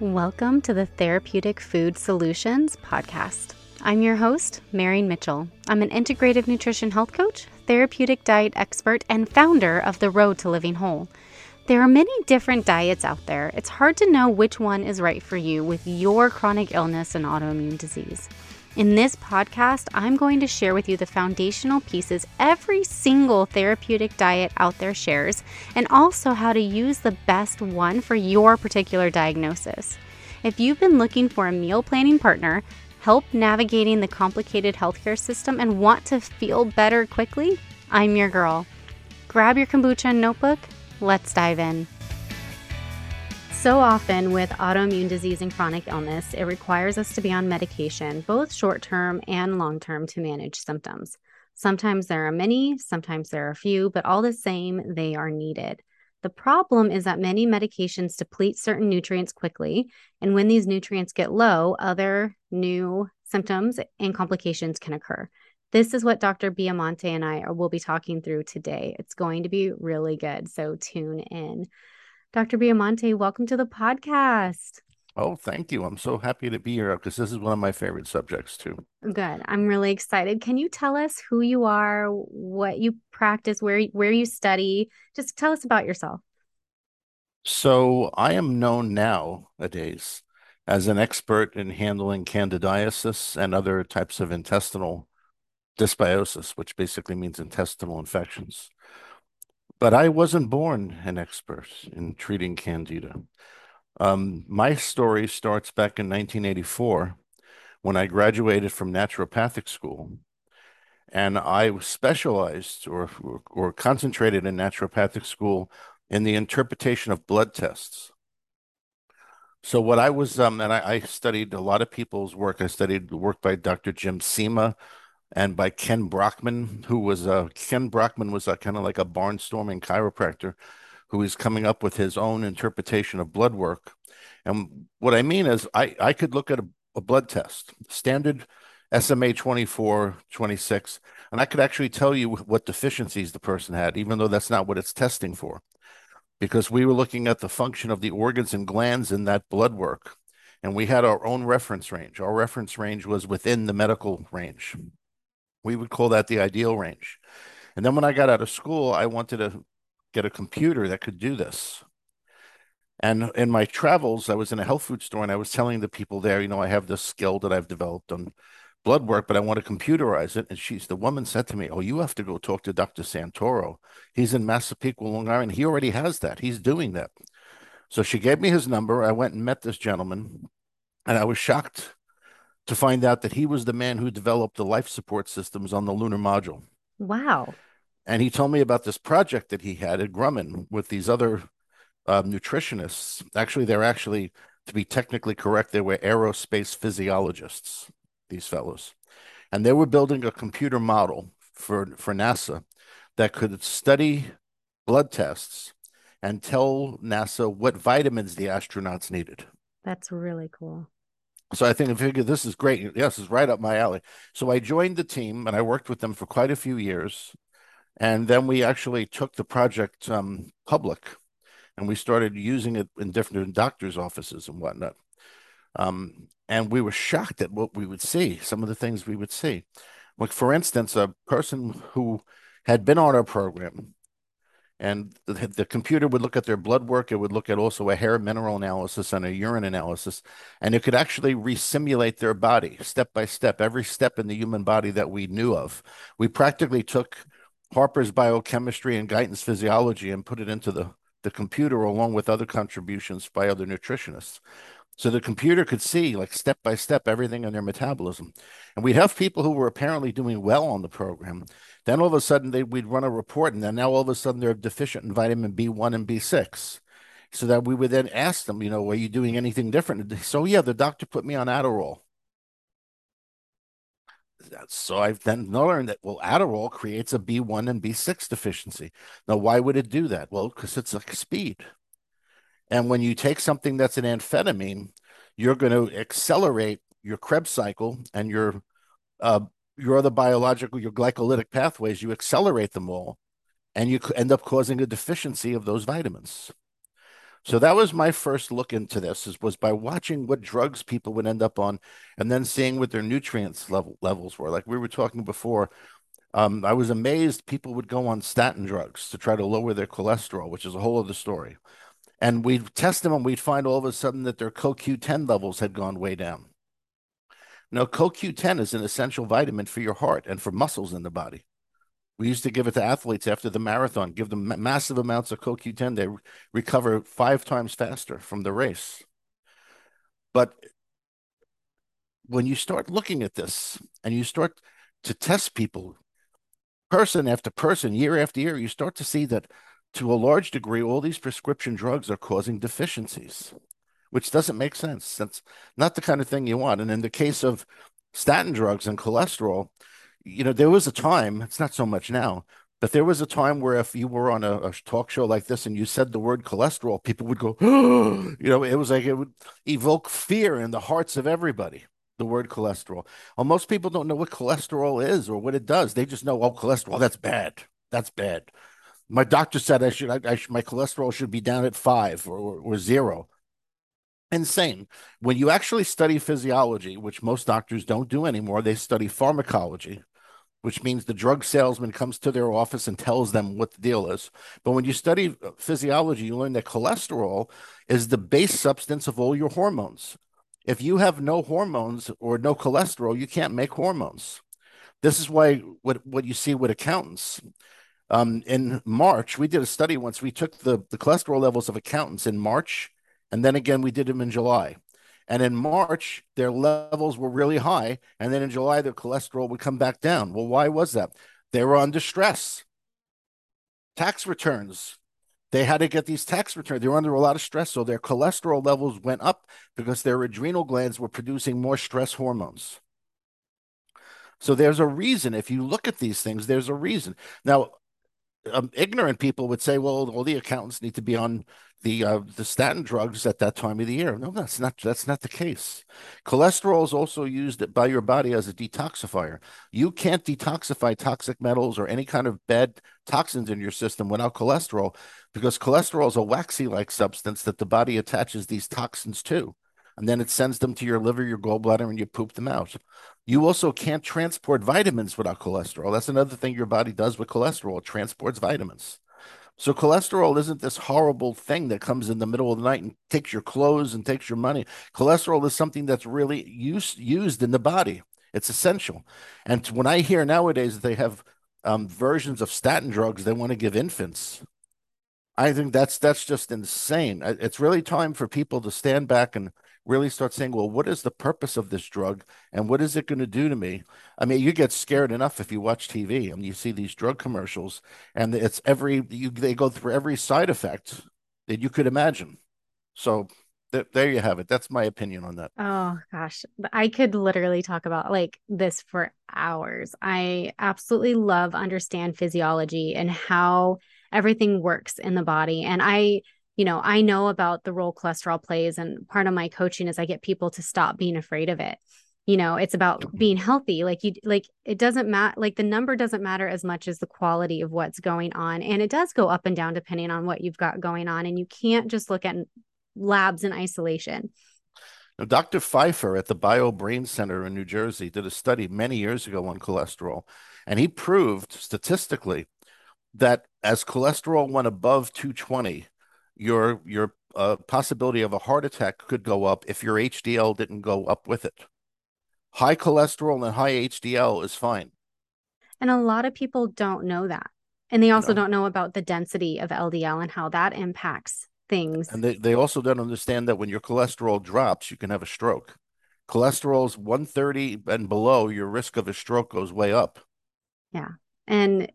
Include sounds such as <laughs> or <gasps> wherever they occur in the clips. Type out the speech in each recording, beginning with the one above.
Welcome to the Therapeutic Food Solutions podcast. I'm your host, Marian Mitchell. I'm an integrative nutrition health coach, therapeutic diet expert, and founder of The Road to Living Whole. There are many different diets out there. It's hard to know which one is right for you with your chronic illness and autoimmune disease. In this podcast, I'm going to share with you the foundational pieces every single therapeutic diet out there shares, and also how to use the best one for your particular diagnosis. If you've been looking for a meal planning partner, help navigating the complicated healthcare system, and want to feel better quickly, I'm your girl. Grab your kombucha notebook. Let's dive in. So often with autoimmune disease and chronic illness, it requires us to be on medication, both short term and long term, to manage symptoms. Sometimes there are many, sometimes there are a few, but all the same, they are needed. The problem is that many medications deplete certain nutrients quickly, and when these nutrients get low, other new symptoms and complications can occur. This is what Dr. Biamonte and I will be talking through today. It's going to be really good, so tune in. Dr. Biamonte, welcome to the podcast. Oh, thank you. I'm so happy to be here because this is one of my favorite subjects too. Good. I'm really excited. Can you tell us who you are, what you practice, where where you study? Just tell us about yourself. So, I am known nowadays as an expert in handling candidiasis and other types of intestinal dysbiosis, which basically means intestinal infections. But I wasn't born an expert in treating candida. Um, my story starts back in 1984 when I graduated from naturopathic school. And I specialized or, or, or concentrated in naturopathic school in the interpretation of blood tests. So what I was, um, and I, I, studied a lot of people's work. I studied the work by Dr. Jim Sima, and by Ken Brockman, who was uh, Ken Brockman was a kind of like a barnstorming chiropractor who is coming up with his own interpretation of blood work. And what I mean is, I, I could look at a, a blood test, standard SMA 24, 26, and I could actually tell you what deficiencies the person had, even though that's not what it's testing for. Because we were looking at the function of the organs and glands in that blood work. And we had our own reference range. Our reference range was within the medical range. We would call that the ideal range. And then when I got out of school, I wanted to get a computer that could do this. And in my travels, I was in a health food store and I was telling the people there, you know, I have this skill that I've developed on blood work, but I want to computerize it. And she's the woman said to me, Oh, you have to go talk to Dr. Santoro. He's in Massapequa, Long Island. He already has that. He's doing that. So she gave me his number. I went and met this gentleman, and I was shocked to find out that he was the man who developed the life support systems on the lunar module. Wow. And he told me about this project that he had at Grumman with these other uh, nutritionists. Actually, they're actually, to be technically correct, they were aerospace physiologists, these fellows. And they were building a computer model for, for NASA that could study blood tests and tell NASA what vitamins the astronauts needed. That's really cool. So I think I figured this is great. Yes, it's right up my alley. So I joined the team and I worked with them for quite a few years. And then we actually took the project um, public and we started using it in different doctors' offices and whatnot. Um, and we were shocked at what we would see, some of the things we would see. Like, for instance, a person who had been on our program and the, the, computer would look at their blood work. It would look at also a hair mineral analysis and a urine analysis, and it could actually resimulate their body step by step, every step in the human body that we knew of. We practically took Harper's biochemistry and Guyton's physiology and put it into the, the computer along with other contributions by other nutritionists. So the computer could see like step by step everything in their metabolism. And we'd have people who were apparently doing well on the program. Then all of a sudden they, we'd run a report and then now all of a sudden they're deficient in vitamin B1 and B6. So that we would then ask them, you know, are you doing anything different? So oh, yeah, the doctor put me on Adderall. So I've then learned that well, Adderall creates a B1 and B6 deficiency. Now, why would it do that? Well, because it's like speed. And when you take something that's an amphetamine, you're going to accelerate your Krebs cycle and your uh, your other biological, your glycolytic pathways. You accelerate them all, and you end up causing a deficiency of those vitamins. So that was my first look into this is was by watching what drugs people would end up on and then seeing what their nutrients level levels were. Like we were talking before, um, I was amazed people would go on statin drugs to try to lower their cholesterol, which is a whole other story. And we'd test them and we'd find all of a sudden that their CoQ10 levels had gone way down. Now, CoQ10 is an essential vitamin for your heart and for muscles in the body. We used to give it to athletes after the marathon, give them massive amounts of CoQ10. They recover five times faster from the race. But when you start looking at this and you start to test people, person after person, year after year, you start to see that to a large degree, all these prescription drugs are causing deficiencies, which doesn't make sense. That's not the kind of thing you want. And in the case of statin drugs and cholesterol, you know, there was a time, it's not so much now, but there was a time where if you were on a, a talk show like this and you said the word cholesterol, people would go, <gasps> you know, it was like it would evoke fear in the hearts of everybody. The word cholesterol. Well, most people don't know what cholesterol is or what it does. They just know, oh, cholesterol, that's bad. That's bad. My doctor said I should, I, I should my cholesterol should be down at five or, or, or zero insane. When you actually study physiology, which most doctors don't do anymore, they study pharmacology which means the drug salesman comes to their office and tells them what the deal is. But when you study uh, physiology, you learn that cholesterol is the base substance of all your hormones. If you have no hormones or no cholesterol, you can't make hormones. This is why what, what you see with accountants. Um, in March, we did a study once. We took the, the cholesterol levels of accountants in March, and then again, we did them in July. And in March, their levels were really high. And then in July, their cholesterol would come back down. Well, why was that? They were under stress. Tax returns. They had to get these tax returns. They were under a lot of stress. So their cholesterol levels went up because their adrenal glands were producing more stress hormones. So there's a reason. If you look at these things, there's a reason. Now, um, ignorant people would say, well, all the accountants need to be on the uh, the statin drugs at that time of the year. No, that's not that's not the case. Cholesterol is also used by your body as a detoxifier. You can't detoxify toxic metals or any kind of bad toxins in your system without cholesterol, because cholesterol is a waxy-like substance that the body attaches these toxins to, and then it sends them to your liver, your gallbladder, and you poop them out. You also can't transport vitamins without cholesterol. That's another thing your body does with cholesterol. It transports vitamins. So cholesterol isn't this horrible thing that comes in the middle of the night and takes your clothes and takes your money. Cholesterol is something that's really used used in the body. It's essential. And when I hear nowadays that they have um, versions of statin drugs they want to give infants, I think that's that's just insane. It's really time for people to stand back and really start saying, well, what is the purpose of this drug and what is it going to do to me? I mean, you get scared enough if you watch TV and you see these drug commercials and it's every, you, they go through every side effect that you could imagine. So th- there you have it. That's my opinion on that. Oh gosh, I could literally talk about like this for hours. I absolutely love understand physiology and how everything works in the body. And I, you know, I know about the role cholesterol plays, and part of my coaching is I get people to stop being afraid of it. You know, it's about being healthy. Like you, like it doesn't matter. Like the number doesn't matter as much as the quality of what's going on, and it does go up and down depending on what you've got going on. And you can't just look at labs in isolation. Now, Dr. Pfeiffer at the Bio Brain Center in New Jersey did a study many years ago on cholesterol, and he proved statistically that as cholesterol went above 220, your your uh, possibility of a heart attack could go up if your HDL didn't go up with it. High cholesterol and high HDL is fine. And a lot of people don't know that. And they also no. don't know about the density of LDL and how that impacts things. And they, they also don't understand that when your cholesterol drops, you can have a stroke. Cholesterol's 130 and below, your risk of a stroke goes way up. Yeah. And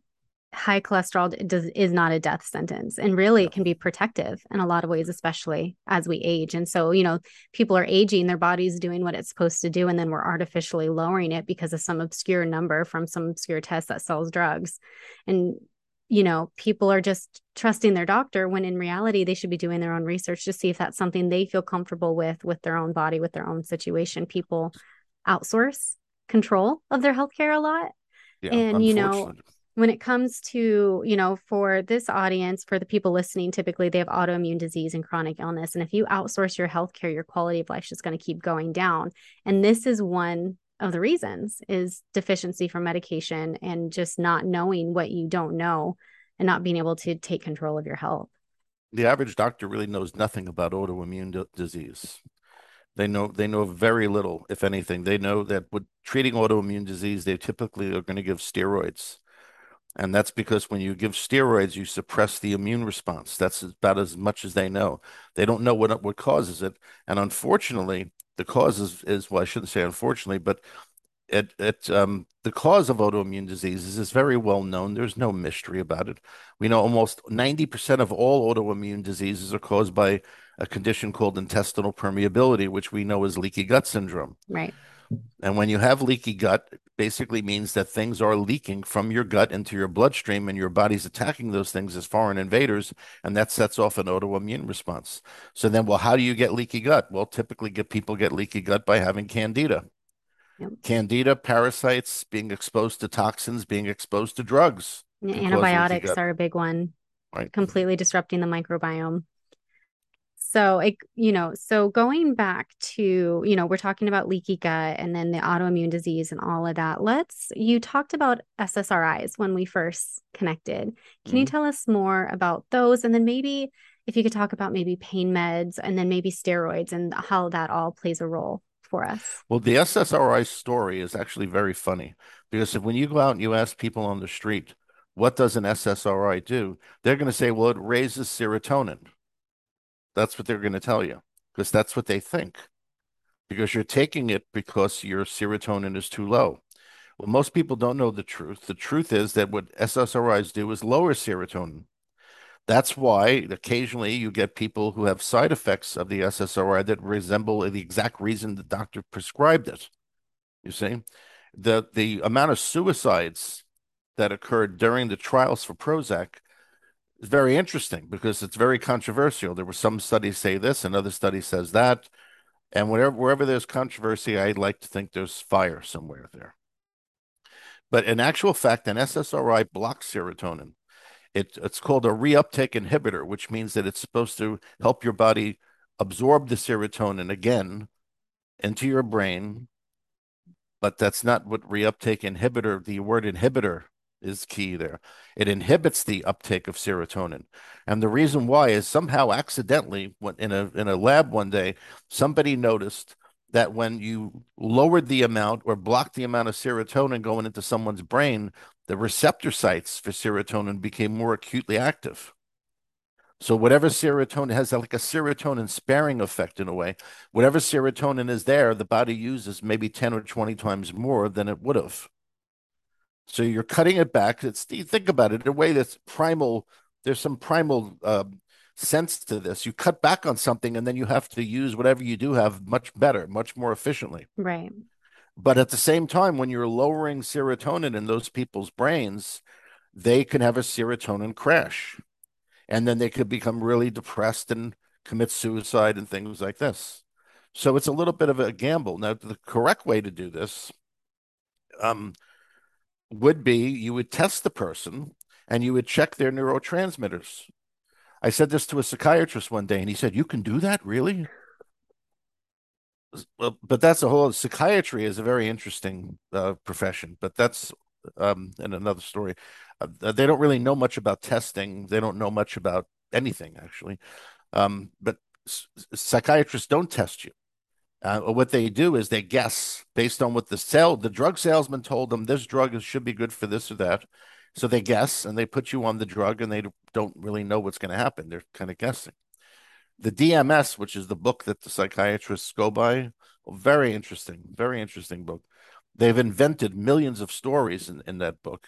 high cholesterol does, is not a death sentence and really it can be protective in a lot of ways especially as we age and so you know people are aging their body's doing what it's supposed to do and then we're artificially lowering it because of some obscure number from some obscure test that sells drugs and you know people are just trusting their doctor when in reality they should be doing their own research to see if that's something they feel comfortable with with their own body with their own situation. People outsource control of their healthcare a lot yeah, and you know when it comes to, you know, for this audience, for the people listening, typically they have autoimmune disease and chronic illness. And if you outsource your healthcare, your quality of life is just going to keep going down. And this is one of the reasons is deficiency from medication and just not knowing what you don't know and not being able to take control of your health. The average doctor really knows nothing about autoimmune d- disease. They know they know very little, if anything. They know that with treating autoimmune disease, they typically are going to give steroids and that's because when you give steroids, you suppress the immune response. That's about as much as they know. They don't know what what causes it. And unfortunately, the cause is, is well, I shouldn't say unfortunately, but it it um the cause of autoimmune diseases is very well known. There's no mystery about it. We know almost 90% of all autoimmune diseases are caused by a condition called intestinal permeability, which we know as leaky gut syndrome. Right. And when you have leaky gut, basically means that things are leaking from your gut into your bloodstream and your body's attacking those things as foreign invaders and that sets off an autoimmune response. So then well how do you get leaky gut? Well, typically get people get leaky gut by having candida. Yep. Candida parasites being exposed to toxins, being exposed to drugs. Antibiotics are a big one. Right. Completely disrupting the microbiome. So, it, you know, so going back to, you know, we're talking about leaky gut and then the autoimmune disease and all of that. Let's, you talked about SSRIs when we first connected. Can mm-hmm. you tell us more about those? And then maybe if you could talk about maybe pain meds and then maybe steroids and how that all plays a role for us. Well, the SSRI story is actually very funny because if, when you go out and you ask people on the street, what does an SSRI do? They're going to say, well, it raises serotonin. That's what they're going to tell you because that's what they think. Because you're taking it because your serotonin is too low. Well, most people don't know the truth. The truth is that what SSRIs do is lower serotonin. That's why occasionally you get people who have side effects of the SSRI that resemble the exact reason the doctor prescribed it. You see, the the amount of suicides that occurred during the trials for Prozac is very interesting because it's very controversial. There were some studies say this, another study says that, and wherever wherever there's controversy, I'd like to think there's fire somewhere there. But in actual fact, an SSRI blocks serotonin. It, it's called a reuptake inhibitor, which means that it's supposed to help your body absorb the serotonin again into your brain. But that's not what reuptake inhibitor, the word inhibitor is key there. It inhibits the uptake of serotonin. And the reason why is somehow accidentally in a in a lab one day, somebody noticed that when you lowered the amount or blocked the amount of serotonin going into someone's brain, the receptor sites for serotonin became more acutely active. So whatever serotonin has like a serotonin sparing effect in a way. Whatever serotonin is there, the body uses maybe 10 or 20 times more than it would have. So you're cutting it back. It's you think about it in a way that's primal. There's some primal uh, sense to this. You cut back on something, and then you have to use whatever you do have much better, much more efficiently. Right. But at the same time, when you're lowering serotonin in those people's brains, they can have a serotonin crash, and then they could become really depressed and commit suicide and things like this. So it's a little bit of a gamble. Now, the correct way to do this, um, would be you would test the person and you would check their neurotransmitters. I said this to a psychiatrist one day, and he said, "You can do that, really?" Well, but that's a whole psychiatry is a very interesting uh, profession, but that's um, in another story. Uh, they don't really know much about testing. They don't know much about anything actually. Um, but psychiatrists don't test you. Uh, what they do is they guess based on what the sell the drug salesman told them this drug should be good for this or that. So they guess and they put you on the drug and they don't really know what's going to happen. They're kind of guessing. The DMS, which is the book that the psychiatrists go by, very interesting, very interesting book. They've invented millions of stories in, in that book.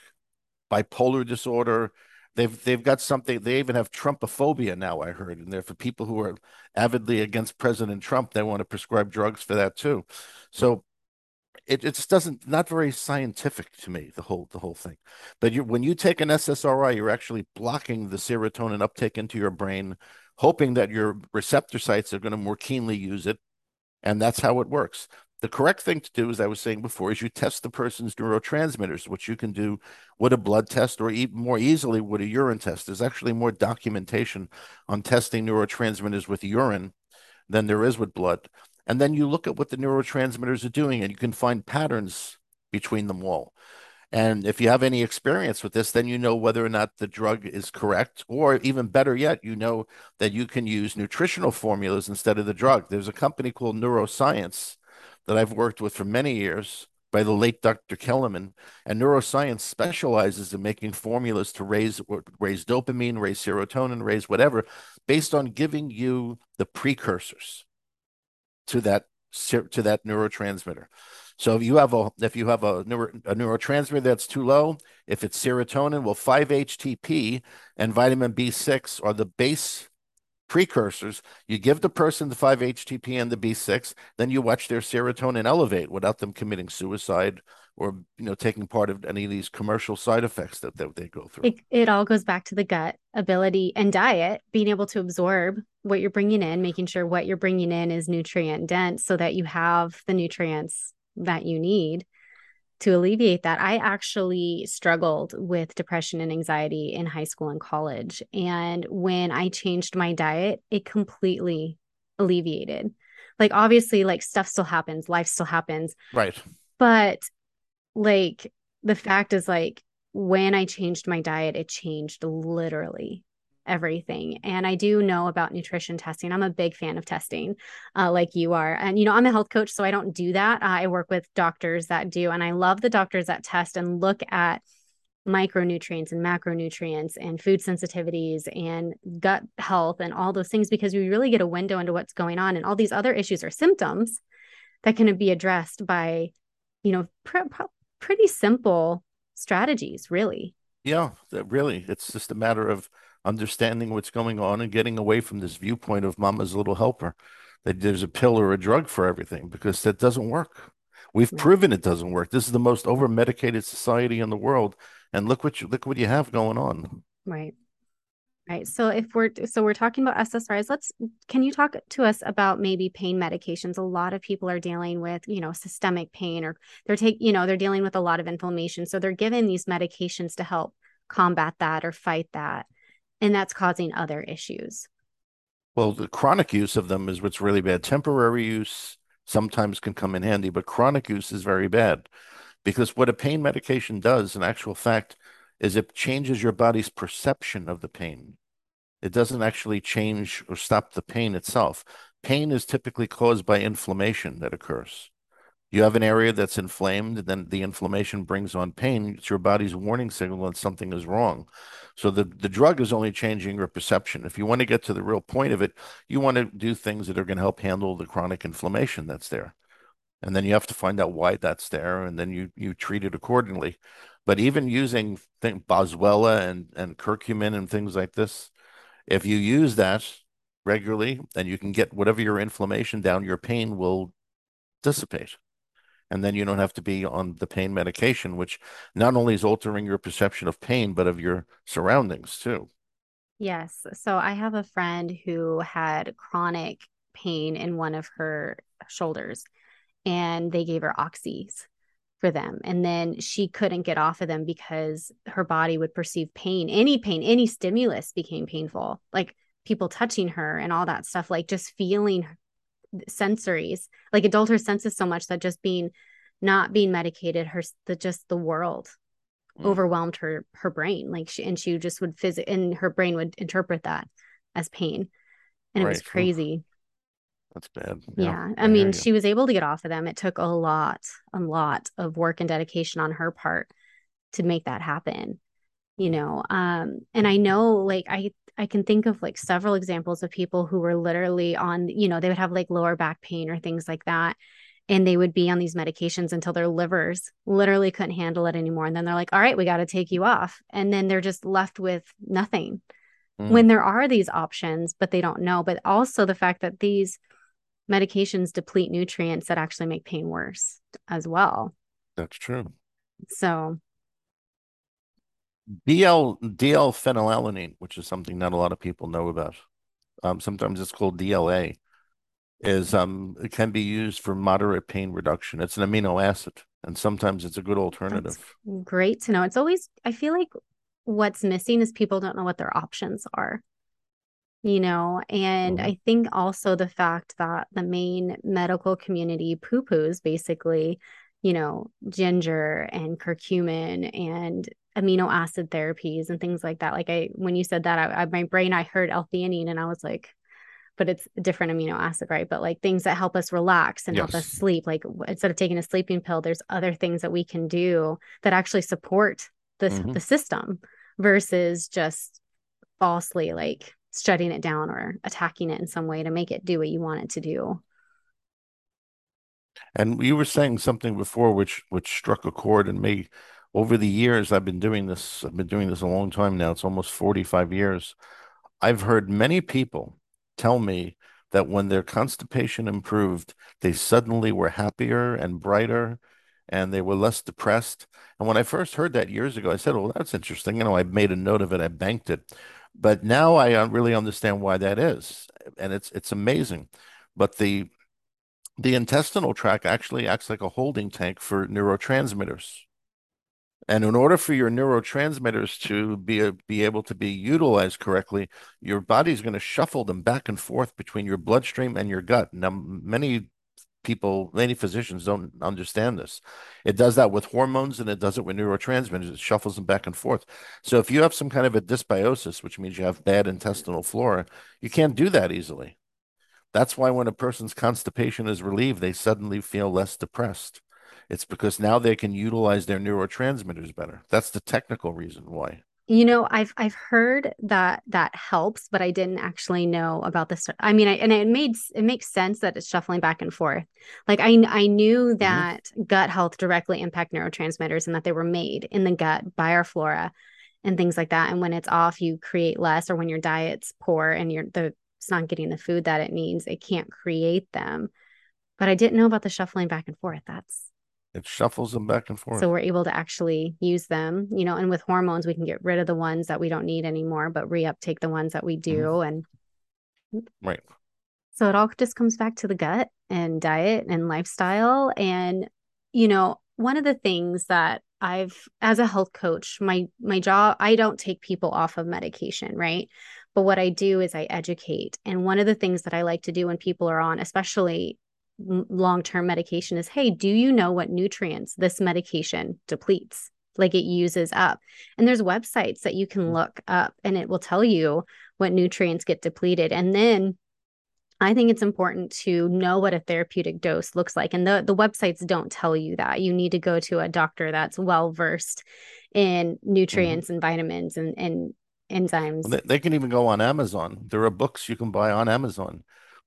Bipolar disorder, They've they've got something. They even have Trumpophobia now. I heard, and they're for people who are avidly against President Trump. They want to prescribe drugs for that too. So it, it just doesn't not very scientific to me the whole the whole thing. But you when you take an SSRI, you're actually blocking the serotonin uptake into your brain, hoping that your receptor sites are going to more keenly use it, and that's how it works. The correct thing to do, as I was saying before, is you test the person's neurotransmitters, which you can do with a blood test or even more easily with a urine test. There's actually more documentation on testing neurotransmitters with urine than there is with blood. And then you look at what the neurotransmitters are doing, and you can find patterns between them all. And if you have any experience with this, then you know whether or not the drug is correct, or even better yet, you know that you can use nutritional formulas instead of the drug. There's a company called Neuroscience that I've worked with for many years by the late Dr. Kellermann. And neuroscience specializes in making formulas to raise raise dopamine, raise serotonin, raise whatever, based on giving you the precursors to that to that neurotransmitter. So if you have a if you have a, neuro, a neurotransmitter that's too low, if it's serotonin, well, 5-HTP and vitamin B6 are the base precursors. You give the person the 5-HTP and the B6, then you watch their serotonin elevate without them committing suicide or you know taking part of any of these commercial side effects that, that they go through. It, it all goes back to the gut ability and diet, being able to absorb what you're bringing in, making sure what you're bringing in is nutrient dense so that you have the nutrients that you need to alleviate that. I actually struggled with depression and anxiety in high school and college. And when I changed my diet, it completely alleviated. Like, obviously, like stuff still happens, life still happens. Right. But like, the fact is, like, when I changed my diet, it changed literally everything. And I do know about nutrition testing. I'm a big fan of testing, uh, like you are. And, you know, I'm a health coach, so I don't do that. I work with doctors that do. And I love the doctors that test and look at micronutrients and macronutrients and food sensitivities and gut health and all those things because we really get a window into what's going on. And all these other issues or symptoms that can be addressed by, you know, pr- pr- pretty simple strategies, really. Yeah, really. It's just a matter of understanding what's going on and getting away from this viewpoint of mama's little helper that there's a pill or a drug for everything because that doesn't work. We've proven it doesn't work. This is the most over medicated society in the world, and look what you look what you have going on. Right. Right. So if we're so we're talking about SSRIs, let's can you talk to us about maybe pain medications? A lot of people are dealing with, you know, systemic pain or they're take, you know, they're dealing with a lot of inflammation. So they're given these medications to help combat that or fight that and that's causing other issues. Well, the chronic use of them is what's really bad. Temporary use sometimes can come in handy, but chronic use is very bad because what a pain medication does, in actual fact, is it changes your body's perception of the pain. It doesn't actually change or stop the pain itself. Pain is typically caused by inflammation that occurs you have an area that's inflamed, and then the inflammation brings on pain. It's your body's warning signal that something is wrong. So the, the drug is only changing your perception. If you want to get to the real point of it, you want to do things that are going to help handle the chronic inflammation that's there. And then you have to find out why that's there, and then you you treat it accordingly. But even using think Boswellia and, and curcumin and things like this, if you use that regularly, then you can get whatever your inflammation down, your pain will dissipate and then you don't have to be on the pain medication, which not only is altering your perception of pain, but of your surroundings too. Yes. So I have a friend who had chronic pain in one of her shoulders, and they gave her oxys for them. And then she couldn't get off of them because her body would perceive pain. Any pain, any stimulus became painful. Like people touching her and all that stuff, like just feeling sensories like adult her senses so much that just being not being medicated her the just the world mm. overwhelmed her her brain. Like she and she just would visit and her brain would interpret that as pain. And right. it was crazy. That's bad. Yeah, yeah. i, I mean she was able to get off of them. It took a lot a lot of work and dedication on her part to make that happen you know um and i know like i I can think of like several examples of people who were literally on, you know, they would have like lower back pain or things like that. And they would be on these medications until their livers literally couldn't handle it anymore. And then they're like, all right, we got to take you off. And then they're just left with nothing mm. when there are these options, but they don't know. But also the fact that these medications deplete nutrients that actually make pain worse as well. That's true. So DL DL phenylalanine, which is something not a lot of people know about. Um, sometimes it's called DLA. is um it can be used for moderate pain reduction. It's an amino acid, and sometimes it's a good That's alternative. great to know. It's always, I feel like what's missing is people don't know what their options are, you know? And Mhm. I think also the fact that the main medical community poo poos basically, you know, ginger and curcumin and amino acid therapies and things like that. Like I, when you said that, I, I my brain, I heard L-theanine and I was like, but it's a different amino acid, right? But like things that help us relax and help us sleep. Like instead of taking a sleeping pill, there's other things that we can do that actually support this hmm the system versus just falsely like shutting it down or attacking it in some way to make it do what you want it to do. And you were saying something before which which struck a chord in me. Over the years, I've been doing this. I've been doing this a long time now. It's almost 45 years. I've heard many people tell me that when their constipation improved, they suddenly were happier and brighter and they were less depressed. And when I first heard that years ago, I said, Well, that's interesting. You know, I made a note of it, I banked it. But now I really understand why that is. And it's it's amazing. But the the intestinal tract actually acts like a holding tank for neurotransmitters. And in order for your neurotransmitters to be a, be able to be utilized correctly, your body's going to shuffle them back and forth between your bloodstream and your gut. Now, many people, many physicians don't understand this. It does that with hormones and it does it with neurotransmitters. It shuffles them back and forth. So if you have some kind of a dysbiosis, which means you have bad intestinal flora, you can't do that easily. That's why when a person's constipation is relieved, they suddenly feel less depressed. It's because now they can utilize their neurotransmitters better. That's the technical reason why. You know, I've I've heard that that helps, but I didn't actually know about this. I mean, I, and it made it makes sense that it's shuffling back and forth. Like I I knew Mhm. that gut health directly impact neurotransmitters and that they were made in the gut by our flora and things like that. And when it's off, you create less, or when your diet's poor and you're the it's not getting the food that it needs, it can't create them. But I didn't know about the shuffling back and forth. That's It shuffles them back and forth. so we're able to actually use them, you know, and with hormones, we can get rid of the ones that we don't need anymore, but reuptake the ones that we Mhm. do. And Right. so it all just comes back to the gut and diet and lifestyle. And, you know, one of the things that I've as a health coach, my my job, I don't take people off of medication, right? But what I do is I educate. And one of the things that I like to do when people are on, especially long-term medication is, hey, do you know what nutrients this medication depletes? Like it uses up. And there's websites that you can look up and it will tell you what nutrients get depleted. And then I think it's important to know what a therapeutic dose looks like. And the, the websites don't tell you that. You need to go to a doctor that's well versed in Mhm. nutrients and vitamins and, and enzymes. Well, they, they can even go on Amazon. There are books you can buy on Amazon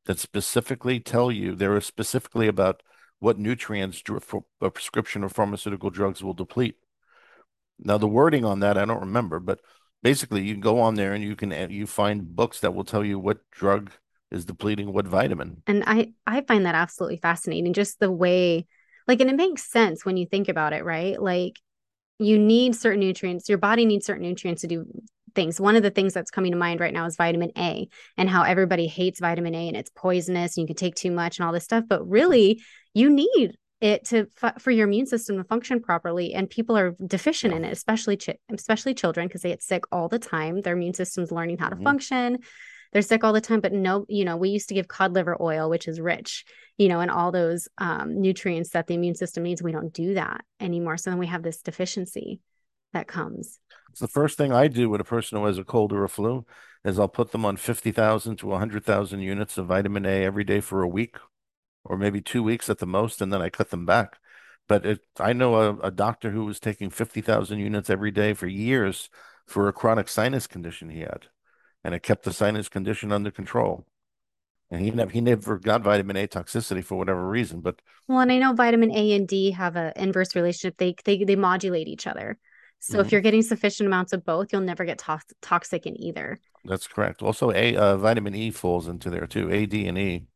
that specifically tell you, they are specifically about what nutrients a prescription of pharmaceutical drugs will deplete. Now, the wording on that, I don't remember, but basically you can go on there and you can you find books that will tell you what drug is depleting what vitamin. And I, I find that absolutely fascinating. Just the way, like, and it makes sense when you think about it, right? Like, you need certain nutrients, your body needs certain nutrients to do things. One of the things that's coming to mind right now is vitamin A and how everybody hates vitamin A and it's poisonous and you can take too much and all this stuff. But really, you need it to for your immune system to function properly and people are deficient in it especially ch- especially children because they get sick all the time their immune system's learning how to Mhm. function they're sick all the time but no you know we used to give cod liver oil which is rich you know and all those um, nutrients that the immune system needs we don't do that anymore so then we have this deficiency that comes It's the first thing I do with a person who has a cold or a flu is I'll put them on 50,000 to 100,000 units of vitamin A every day for a week or maybe two weeks at the most, and then I cut them back. But it, I know a, a doctor who was taking 50,000 units every day for years for a chronic sinus condition he had, and it kept the sinus condition under control. And he never he never got vitamin A toxicity for whatever reason, but well and i know vitamin a and d have an inverse relationship they they, they modulate each other so if mhm, you're getting sufficient amounts of both you'll never get to- toxic in either that's correct. Also, A uh, vitamin E falls into there too. A, D, and E.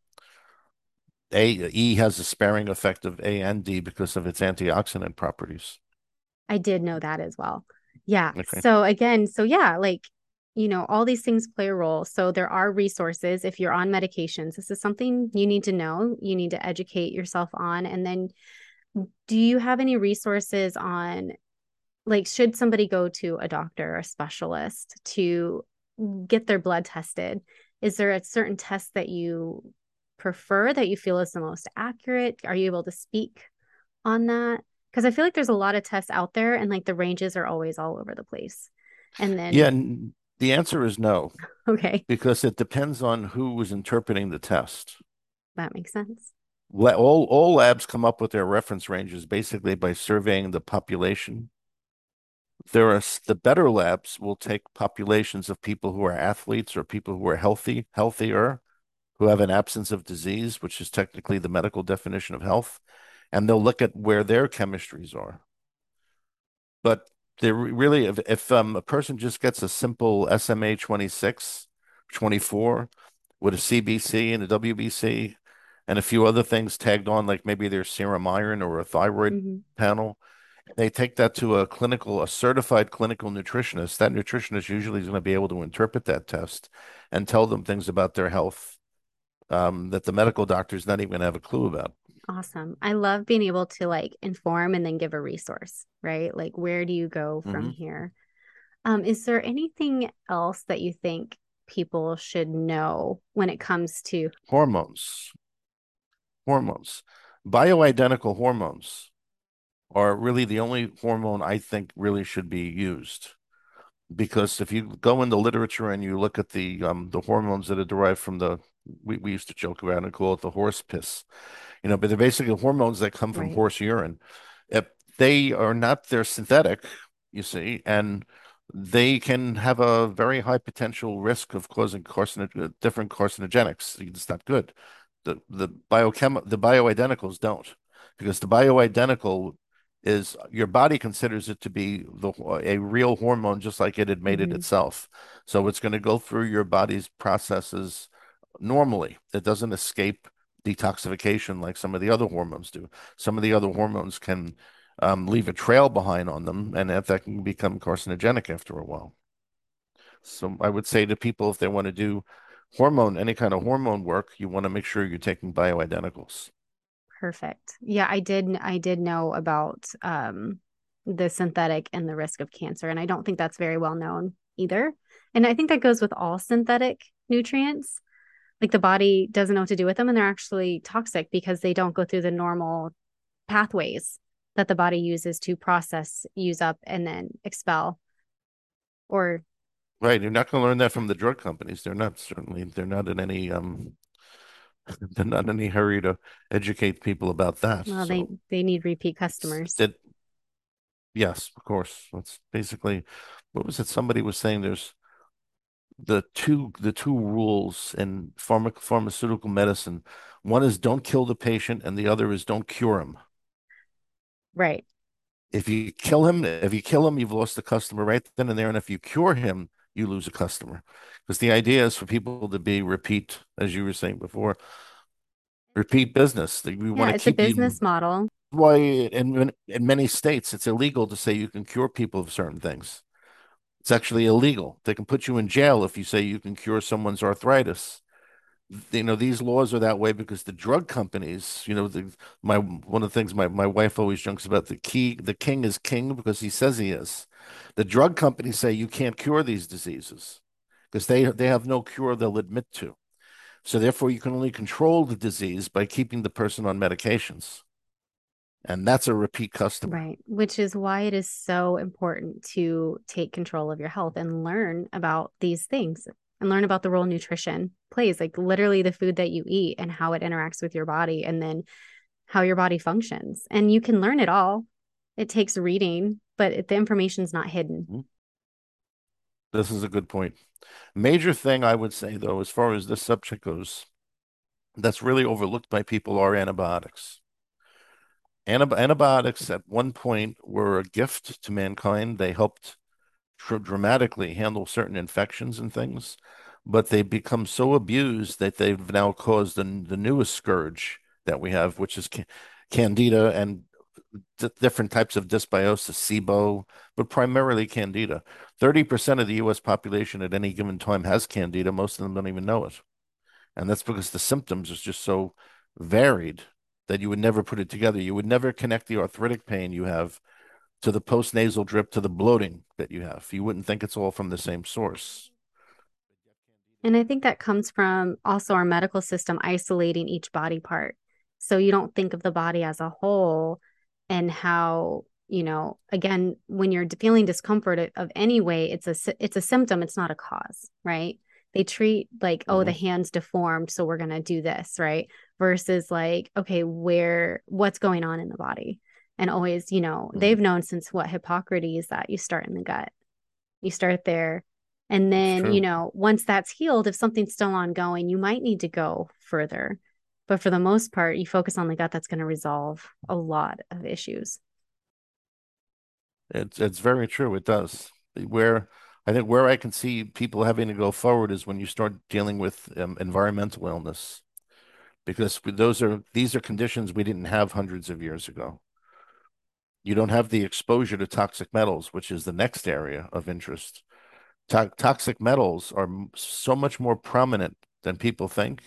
A E has a sparing effect of A and D because of its antioxidant properties. i did know that as well yeah Okay. so again so yeah like you know, all these things play a role. So there are resources if you're on medications. This is something you need to know, you need to educate yourself on. And then do you have any resources on like should somebody go to a doctor or a specialist to get their blood tested? Is there a certain test that you prefer that you feel is the most accurate? Are you able to speak on that? Because I feel like there's a lot of tests out there and like the ranges are always all over the place. And then Yeah, the answer is no. <laughs> Okay. Because it depends on who was interpreting the test. That makes sense. All all labs come up with their reference ranges basically by surveying the population. There are the better labs will take populations of people who are athletes or people who are healthy, healthier, who have an absence of disease, which is technically the medical definition of health, and they'll look at where their chemistries are. But they really, if, if um, a person just gets a simple SMA 26, 24 with a CBC and a WBC and a few other things tagged on, like maybe their serum iron or a thyroid mm-hmm. panel, they take that to a clinical, a certified clinical nutritionist. That nutritionist usually is going to be able to interpret that test and tell them things about their health um, that the medical doctor is not even going to have a clue about. Awesome. I love being able to like inform and then give a resource, right? Like, where do you go from mm-hmm. here? Um, is there anything else that you think people should know when it comes to hormones? Hormones, bioidentical hormones are really the only hormone I think really should be used. Because if you go in the literature and you look at the um, the hormones that are derived from the we, we used to joke around and call it the horse piss, you know, but they're basically hormones that come from right. horse urine. If they are not, they're synthetic, you see, and they can have a very high potential risk of causing carcinogen, different carcinogenics. It's not good. The the biochem the bioidenticals don't, because the bioidentical is your body considers it to be the a real hormone just like it had made mm-hmm. it itself. So it's going to go through your body's processes normally. It doesn't escape detoxification like some of the other hormones do. Some of the other hormones can um, leave a trail behind on them, and that, that can become carcinogenic after a while. So I would say to people if they want to do hormone, any kind of hormone work, you want to make sure you're taking bioidenticals. Perfect. Yeah, I did. I did know about um, the synthetic and the risk of cancer, and I don't think that's very well known either. And I think that goes with all synthetic nutrients. Like the body doesn't know what to do with them, and they're actually toxic because they don't go through the normal pathways that the body uses to process, use up, and then expel. Or right, you're not going to learn that from the drug companies. They're not certainly. They're not in any um <laughs> they're not in any hurry to educate people about that. Well, so they they need repeat customers. It, yes, of course. That's basically what was it? Somebody was saying there's the two the two rules in pharma, pharmaceutical medicine. One is don't kill the patient, and the other is don't cure him. Right. If you kill him, if you kill him, you've lost the customer right then and there. And if you cure him, you lose a customer. Because the idea is for people to be repeat, as you were saying before, repeat business. We yeah, want to it's keep a business you, model. Why in in many states it's illegal to say you can cure people of certain things. It's actually illegal. They can put you in jail if you say you can cure someone's arthritis. You know these laws are that way because the drug companies. You know, the, my one of the things my, my wife always jokes about the key. The king is king because he says he is. The drug companies say you can't cure these diseases because they they have no cure they'll admit to. So therefore, you can only control the disease by keeping the person on medications. And that's a repeat customer. Right. Which is why it is so important to take control of your health and learn about these things and learn about the role nutrition plays, like literally the food that you eat and how it interacts with your body and then how your body functions. And you can learn it all. It takes reading, but the information's not hidden. Mm-hmm. This is a good point. Major thing I would say, though, as far as this subject goes, that's really overlooked by people are antibiotics. Antib- antibiotics at one point were a gift to mankind. They helped dramatically handle certain infections and things, but they've become so abused that they've now caused the, the newest scourge that we have, which is ca- candida and different types of dysbiosis, SIBO, but primarily candida. 30% of the US population at any given time has candida. Most of them don't even know it. And that's because the symptoms is just so varied that you would never put it together. You would never connect the arthritic pain you have to the postnasal drip to the bloating that you have. You wouldn't think it's all from the same source. And I think that comes from also our medical system isolating each body part. So you don't think of the body as a whole and how, you know, again, when you're feeling discomfort of any way, it's a it's a symptom, it's not a cause, right? They treat like, oh, mm-hmm. the hand's deformed, so we're going to do this, right? Versus like, okay, where what's going on in the body? And always, you know, mm-hmm. they've known since what Hippocrates that you start in the gut. You start there and then, you know, once that's healed, if something's still ongoing, you might need to go further. But for the most part, you focus on the gut, that's going to resolve a lot of issues. It's it's very true. It does. Where I think where I can see people having to go forward is when you start dealing with um, environmental illness, because those are these are conditions we didn't have hundreds of years ago. You don't have the exposure to toxic metals, which is the next area of interest to toxic metals are so much more prominent than people think.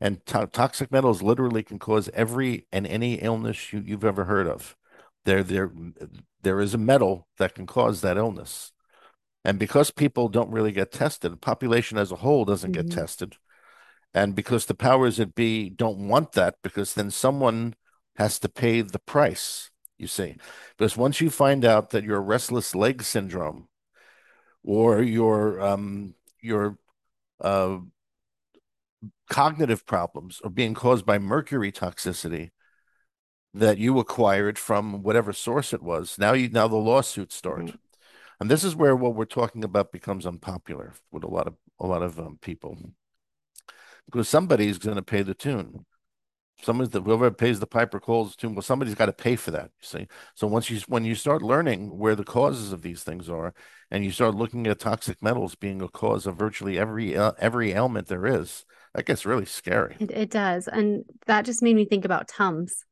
And to toxic metals literally can cause every and any illness you, you've ever heard of. There, there, there is a metal that can cause that illness. And because people don't really get tested, the population as a whole doesn't mm-hmm. get tested. And because the powers that be don't want that, because then someone has to pay the price, you see. Because once you find out that your restless leg syndrome or your um, your uh, cognitive problems are being caused by mercury toxicity that you acquired from whatever source it was. Now you now the lawsuits start, mm-hmm. and this is where what we're talking about becomes unpopular with a lot of a lot of um, people because somebody's going to pay the tune. Someone's the whoever pays the piper calls tune. Well, somebody's got to pay for that. You see, so once you when you start learning where the causes of these things are, and you start looking at toxic metals being a cause of virtually every uh, every ailment there is, that gets really scary. It, it, does, and that just made me think about Tums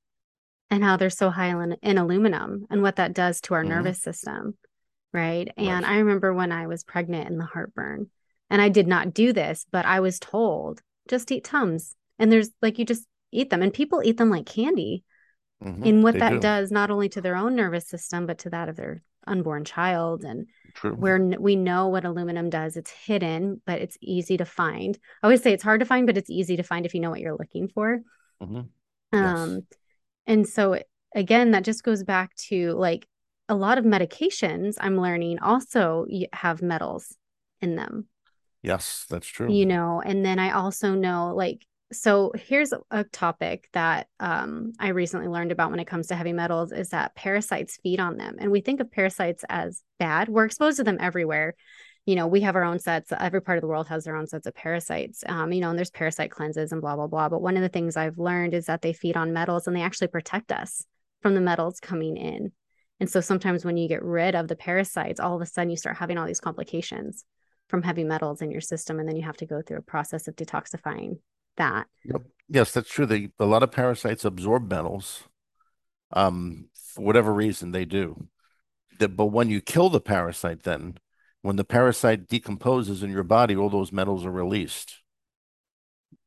and how they're so high in, in aluminum and what that does to our mm-hmm. nervous system, right? And right. I remember when I was pregnant and the heartburn, and I did not do this, but I was told just eat Tums, and there's like you just eat them, and people eat them like candy. Mm-hmm. And what they that do. does not only to their own nervous system, but to that of their unborn child and True. where we know what aluminum does it's hidden but it's easy to find i always say it's hard to find but it's easy to find if you know what you're looking for mm-hmm. um yes. and so again that just goes back to like a lot of medications i'm learning also have metals in them yes that's true you know and then i also know like so here's a topic that um, I recently learned about when it comes to heavy metals is that parasites feed on them. And we think of parasites as bad. We're exposed to them everywhere. You know, we have our own sets. Every part of the world has their own sets of parasites. Um, you know, and there's parasite cleanses and blah, blah, blah. But one of the things I've learned is that they feed on metals and they actually protect us from the metals coming in. And so sometimes when you get rid of the parasites, all of a sudden you start having all these complications from heavy metals in your system. And then you have to go through a process of detoxifying that. Yep. Yes, that's true. They, a lot of parasites absorb metals. Um, for whatever reason they do. That, but when you kill the parasite, then when the parasite decomposes in your body, all those metals are released.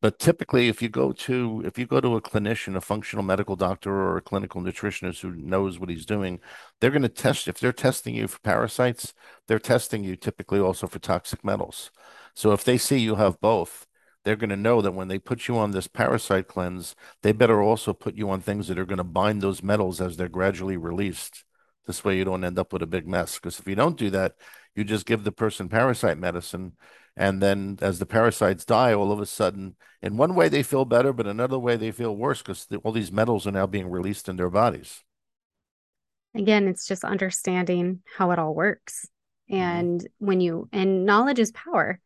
But typically, if you go to if you go to a clinician, a functional medical doctor, or a clinical nutritionist who knows what he's doing, they're going to test. If they're testing you for parasites, they're testing you typically also for toxic metals. So if they see you have both, they're going to know that when they put you on this parasite cleanse, they better also put you on things that are going to bind those metals as they're gradually released. This way, you don't end up with a big mess. Because if you don't do that, you just give the person parasite medicine. And then as the parasites die, all of a sudden, in one way, they feel better, but another way, they feel worse because all these metals are now being released in their bodies. Again, it's just understanding how it all works. Mm-hmm. And mm-hmm. when you, and knowledge is power,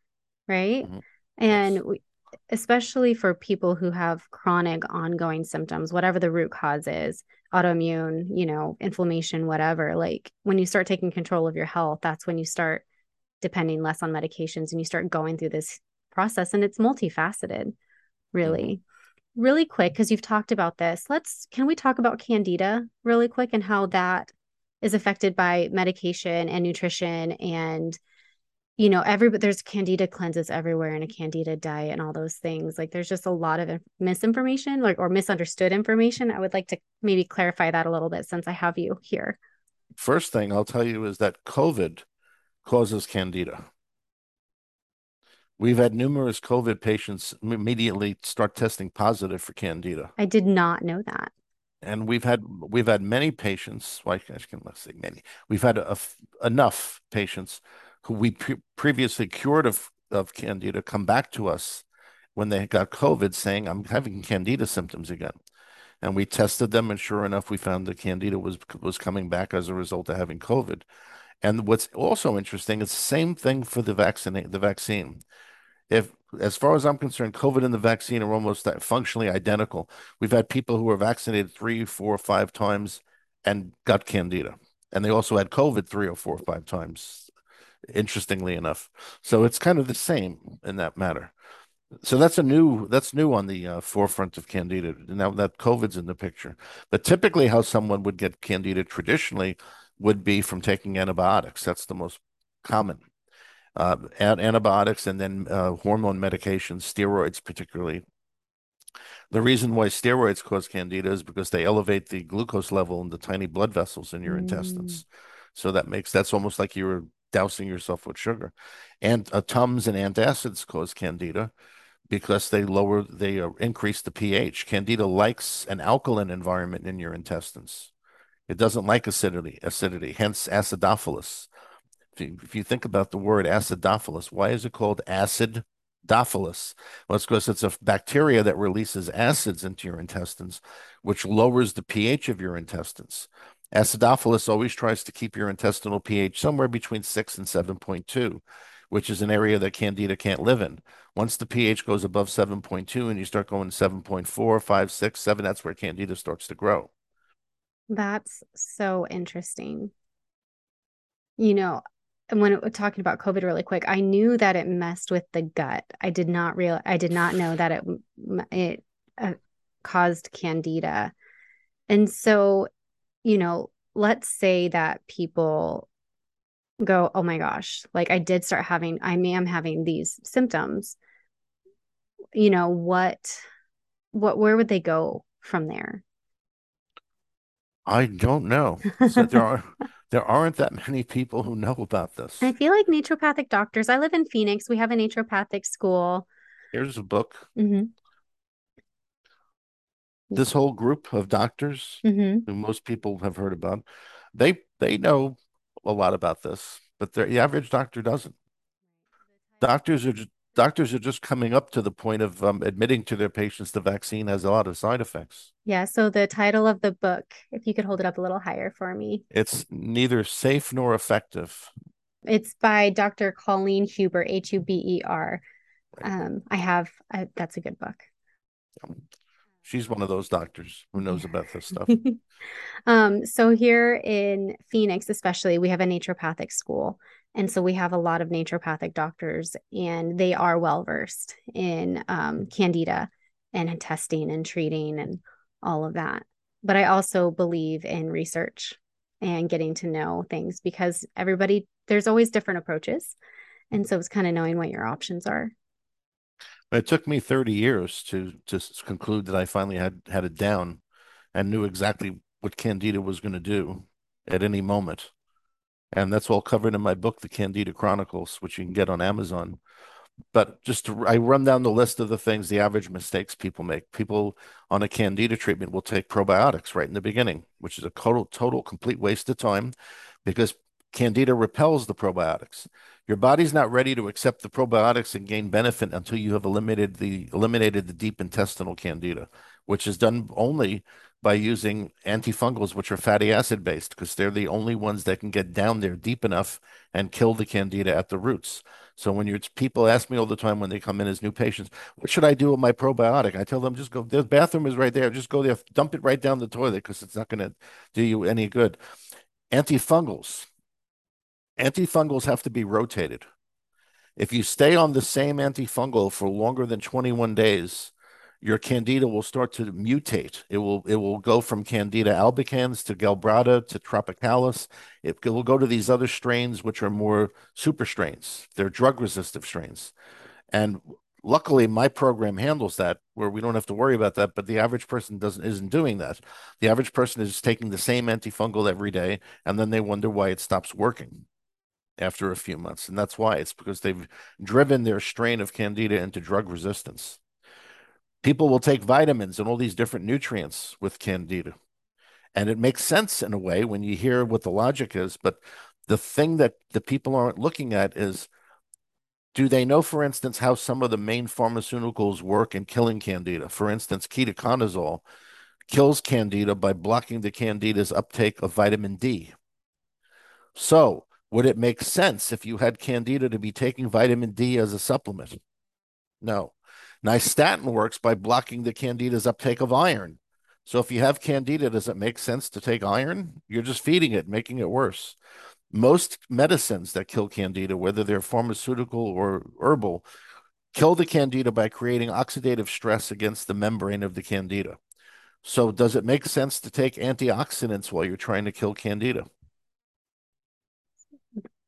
right? Mm-hmm. And yes. we, especially for people who have chronic ongoing symptoms, whatever the root cause is, autoimmune, you know, inflammation, whatever, like when you start taking control of your health, that's when you start depending less on medications and you start going through this process and it's multifaceted, mm-hmm. really. really quick, because you've talked about this, let's can we talk about candida really quick and how that is affected by medication and nutrition and you know every there's candida cleanses everywhere and a candida diet and all those things. Like there's just a lot of misinformation like or misunderstood information. I would like to maybe clarify that a little bit since i have you here. First thing i'll tell you is that covid causes candida. We've had numerous covid patients immediately start testing positive for candida. I did not know that. And we've had we've had many patients like i can let's say many we've had a, a, enough patients who we pre previously cured of, of candida come back to us when they got COVID saying, I'm having candida symptoms again. And we tested them, and sure enough, we found that candida was was coming back as a result of having COVID. And what's also interesting, it's the same thing for the vaccine. The vaccine, if as far as I'm concerned, COVID and the vaccine are almost functionally identical. We've had people who were vaccinated three, four, five times and got candida, and they also had COVID three or four or five times interestingly enough. So it's kind of the same in that matter. So that's a new that's new on the uh, forefront of candida now that COVID's in the picture. But typically, how someone would get candida traditionally would be from taking antibiotics. That's the most common. Uh, antibiotics and then uh, hormone medications, steroids particularly. The reason why steroids cause candida is because they elevate the glucose level in the tiny blood vessels in your mm. intestines. So that makes that's almost like you're dousing yourself with sugar. And uh, Tums and antacids cause candida because they lower, they uh, increase the pH. Candida likes an alkaline environment in your intestines. It doesn't like acidity, acidity, hence acidophilus. If you, if you think about the word acidophilus, why is it called acid Acidophilus. Well, it's because it's a bacteria that releases acids into your intestines, which lowers the pH of your intestines. Acidophilus always tries to keep your intestinal pH somewhere between 6 and 7.2, which is an area that candida can't live in. Once the pH goes above 7.2 and you start going 7.4, 5, 6, 7, that's where candida starts to grow. That's so interesting. You know, and when we're talking about COVID really quick, I knew that it messed with the gut. I did not real I did not know that it it uh, caused candida. And so you know, let's say that people go, oh my gosh, like I did start having, I am having these symptoms. You know, what, what, where would they go from there? I don't know. So there are <laughs> there aren't that many people who know about this. I feel like naturopathic doctors. I live in Phoenix. We have a naturopathic school. Here's a book. Mm-hmm this whole group of doctors mm-hmm. who most people have heard about, they they know a lot about this, but the average doctor doesn't. Doctors are just, doctors are just coming up to the point of um, admitting to their patients the vaccine has a lot of side effects. Yeah. So the title of the book, if you could hold it up a little higher for me, it's neither safe nor effective. It's by Dr. Colleen Huber, H U B E R. Um, I have I, that's a good book she's one of those doctors who knows about this stuff. <laughs> um, so here in Phoenix, especially, we have a naturopathic school. And so we have a lot of naturopathic doctors, and they are well versed in um, candida and testing and treating and all of that. But I also believe in research and getting to know things because everybody, there's always different approaches. And so it's kind of knowing what your options are. It took me 30 years to to conclude that I finally had had it down and knew exactly what Candida was going to do at any moment. And that's all covered in my book, The Candida Chronicles, which you can get on Amazon. But just to, I run down the list of the things, the average mistakes people make. People on a Candida treatment will take probiotics right in the beginning, which is a total, total, complete waste of time because Candida repels the probiotics. Your body's not ready to accept the probiotics and gain benefit until you have eliminated the eliminated the deep intestinal candida, which is done only by using antifungals, which are fatty acid based, because they're the only ones that can get down there deep enough and kill the candida at the roots. So when you're people ask me all the time when they come in as new patients, what should I do with my probiotic? I tell them just go. The bathroom is right there. Just go there, dump it right down the toilet because it's not going to do you any good. Antifungals antifungals have to be rotated. If you stay on the same antifungal for longer than 21 days, your candida will start to mutate. It will it will go from Candida albicans to Glabrata to tropicalis. It, will go to these other strains, which are more super strains. They're drug resistant strains. And luckily my program handles that where we don't have to worry about that but the average person doesn't isn't doing that the average person is taking the same antifungal every day and then they wonder why it stops working after a few months and that's why it's because they've driven their strain of candida into drug resistance people will take vitamins and all these different nutrients with candida and it makes sense in a way when you hear what the logic is but the thing that the people aren't looking at is do they know, for instance, how some of the main pharmaceuticals work in killing candida? For instance, ketoconazole kills candida by blocking the candida's uptake of vitamin D. So, would it make sense if you had candida to be taking vitamin D as a supplement? No. Nystatin works by blocking the candida's uptake of iron. So, if you have candida, does it make sense to take iron? You're just feeding it, making it worse most medicines that kill candida, whether they're pharmaceutical or herbal, kill the candida by creating oxidative stress against the membrane of the candida. So, does it make sense to take antioxidants while you're trying to kill candida?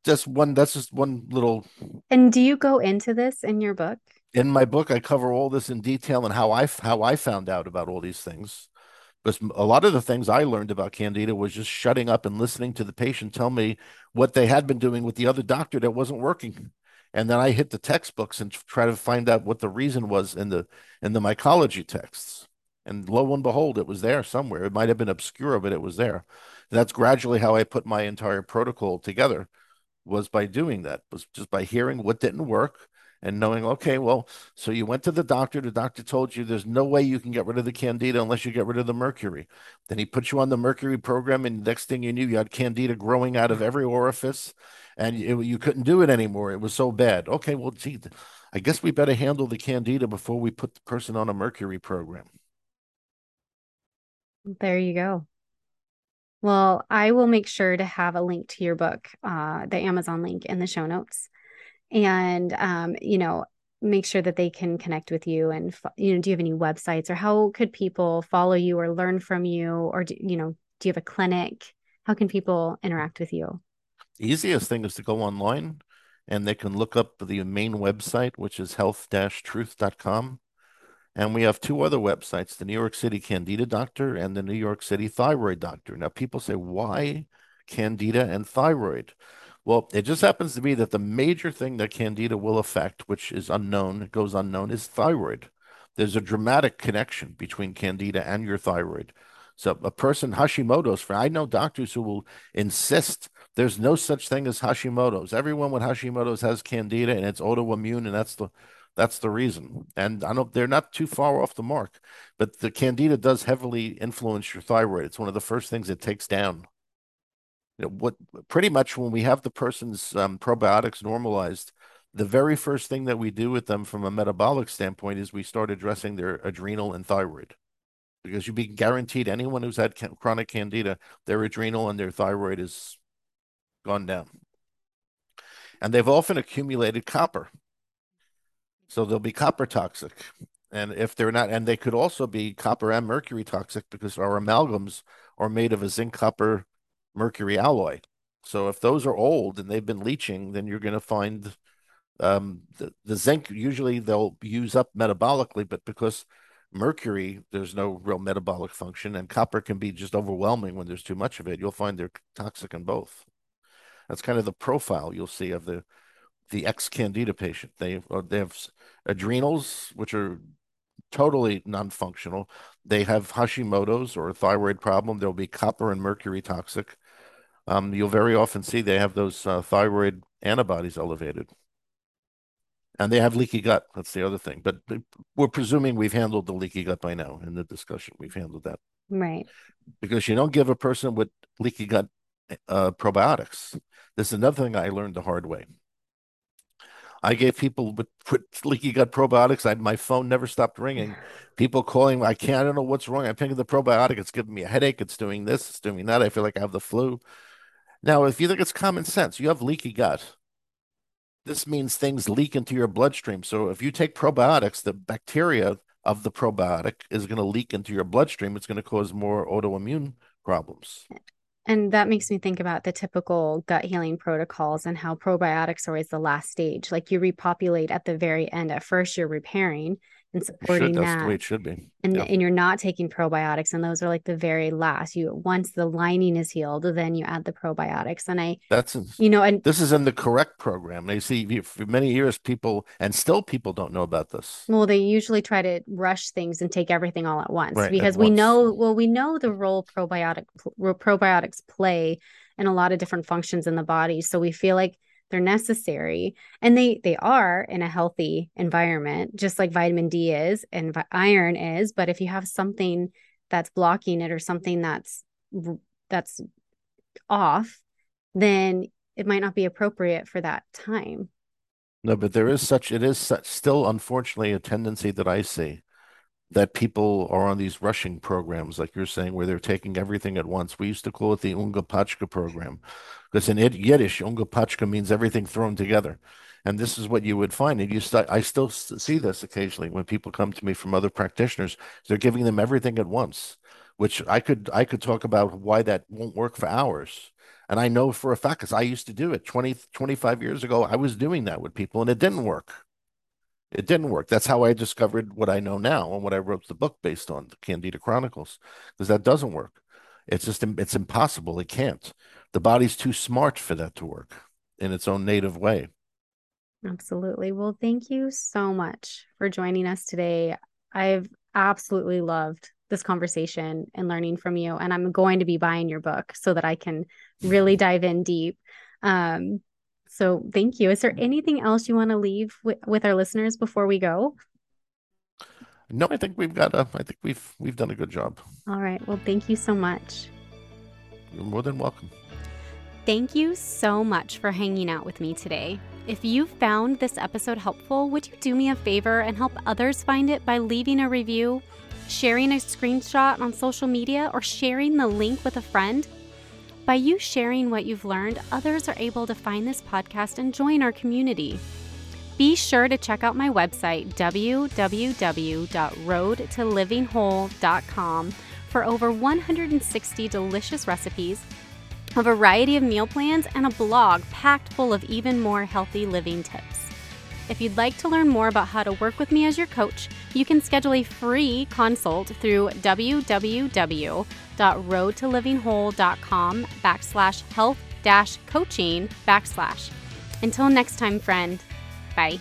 Just one, that's just one little. And do you go into this in your book? In my book, I cover all this in detail and how I how I found out about all these things. Because a lot of the things I learned about candida was just shutting up and listening to the patient tell me what they had been doing with the other doctor that wasn't working. And then I hit the textbooks and try to find out what the reason was in the in the mycology texts. And lo and behold, it was there somewhere. It might have been obscure, but it was there. And that's gradually how I put my entire protocol together was by doing that, was just by hearing what didn't work and knowing, okay, well, so you went to the doctor. The doctor told you there's no way you can get rid of the candida unless you get rid of the mercury. Then he put you on the mercury program, and next thing you knew, you had candida growing out of mm-hmm. every orifice, and it, you couldn't do it anymore. It was so bad. Okay, well, gee, I guess we better handle the candida before we put the person on a mercury program. There you go. Well, I will make sure to have a link to your book, uh, the Amazon link in the show notes. And um, you know make sure that they can connect with you and you know do you have any websites or how could people follow you or learn from you? Or do, you know do you have a clinic? How can people interact with you? Easiest thing is to go online and they can look up the main website which is health-truth.com and we have two other websites the new york city candida doctor and the new york city thyroid doctor now people say why candida and thyroid well, it just happens to be that the major thing that candida will affect, which is unknown, goes unknown, is thyroid. There's a dramatic connection between candida and your thyroid. So a person Hashimoto's, for I know doctors who will insist there's no such thing as Hashimoto's. Everyone with Hashimoto's has candida and it's autoimmune, and that's the that's the reason. And I know they're not too far off the mark, but the candida does heavily influence your thyroid. It's one of the first things it takes down you know, what pretty much when we have the person's um, probiotics normalized, the very first thing that we do with them from a metabolic standpoint is we start addressing their adrenal and thyroid. Because you'd be guaranteed anyone who's had chronic candida, their adrenal and their thyroid is gone down. And they've often accumulated copper. So they'll be copper toxic. And if they're not, and they could also be copper and mercury toxic because our amalgams are made of a zinc copper mercury alloy. So if those are old and they've been leaching, then you're going to find um, the, the zinc usually they'll use up metabolically, but because mercury there's no real metabolic function, and copper can be just overwhelming when there's too much of it. You'll find they're toxic in both. That's kind of the profile you'll see of the the ex candida patient. They uh, they have adrenals which are totally non-functional. They have Hashimoto's or a thyroid problem. There'll be copper and mercury toxic um, you'll very often see they have those uh, thyroid antibodies elevated. And they have leaky gut. That's the other thing. But we're presuming we've handled the leaky gut by now in the discussion. We've handled that. Right. Because you don't give a person with leaky gut uh, probiotics. This is another thing I learned the hard way. I gave people with, with leaky gut probiotics. I, my phone never stopped ringing. <laughs> People calling, I can't, I don't know what's wrong. I'm taking the probiotic. It's giving me a headache. It's doing this. It's doing that. I feel like I have the flu. Now, if you think it's common sense, you have leaky gut. This means things leak into your bloodstream. So if you take probiotics, the bacteria of the probiotic is going to leak into your bloodstream. It's going to cause more autoimmune problems. And that makes me think about the typical gut healing protocols and how probiotics are always the last stage. Like you repopulate at the very end. At first, you're repairing and supporting should, that's that. the way it should be. And, Yeah. and you're not taking probiotics, and those are like the very last. You once the lining is healed, then you add the probiotics. And I, That's you know, and this is in the correct program. They see for many years people and still people don't know about this. well, they usually try to rush things and take everything all at once Right, at because we once. know, well, we know the role probiotic probiotics play in a lot of different functions in the body. So we feel like they're necessary and they they are in a healthy environment just like vitamin D is and iron is but if you have something that's blocking it or something that's that's off then it might not be appropriate for that time No, but there is such it is such still unfortunately a tendency that I see that people are on these rushing programs, like you're saying, where they're taking everything at once. We used to call it the Unga Pachka program, because in Yiddish, Unga Pachka means everything thrown together. And this is what you would find. And you st I still see this occasionally when people come to me from other practitioners. They're giving them everything at once, which I could I could talk about why that won't work for hours. And I know for a fact, because I used to do it 20, 25 years ago, I was doing that with people and it didn't work. It didn't work. That's how I discovered what I know now and what I wrote the book based on, the Candida Chronicles, because that doesn't work. It's just it's impossible. It can't. The body's too smart for that to work in its own native way. absolutely well thank you so much for joining us today i've absolutely loved this conversation and learning from you and i'm going to be buying your book so that i can really <laughs> dive in deep um so thank you is there anything else you want to leave with, with our listeners before we go No, I think we've got a I think we've we've done a good job. all right well thank you so much You're more than welcome. Thank you so much for hanging out with me today. If you found this episode helpful, would you do me a favor and help others find it by leaving a review, sharing a screenshot on social media, or sharing the link with a friend? By you sharing what you've learned, others are able to find this podcast and join our community. Be sure to check out my website, www.roadtolivingwhole.com, for over 160 delicious recipes a variety of meal plans, and a blog packed full of even more healthy living tips. If you'd like to learn more about how to work with me as your coach, you can schedule a free consult through www.roadtolivingwhole.com backslash health dash coaching backslash. Until next time, friend. Bye.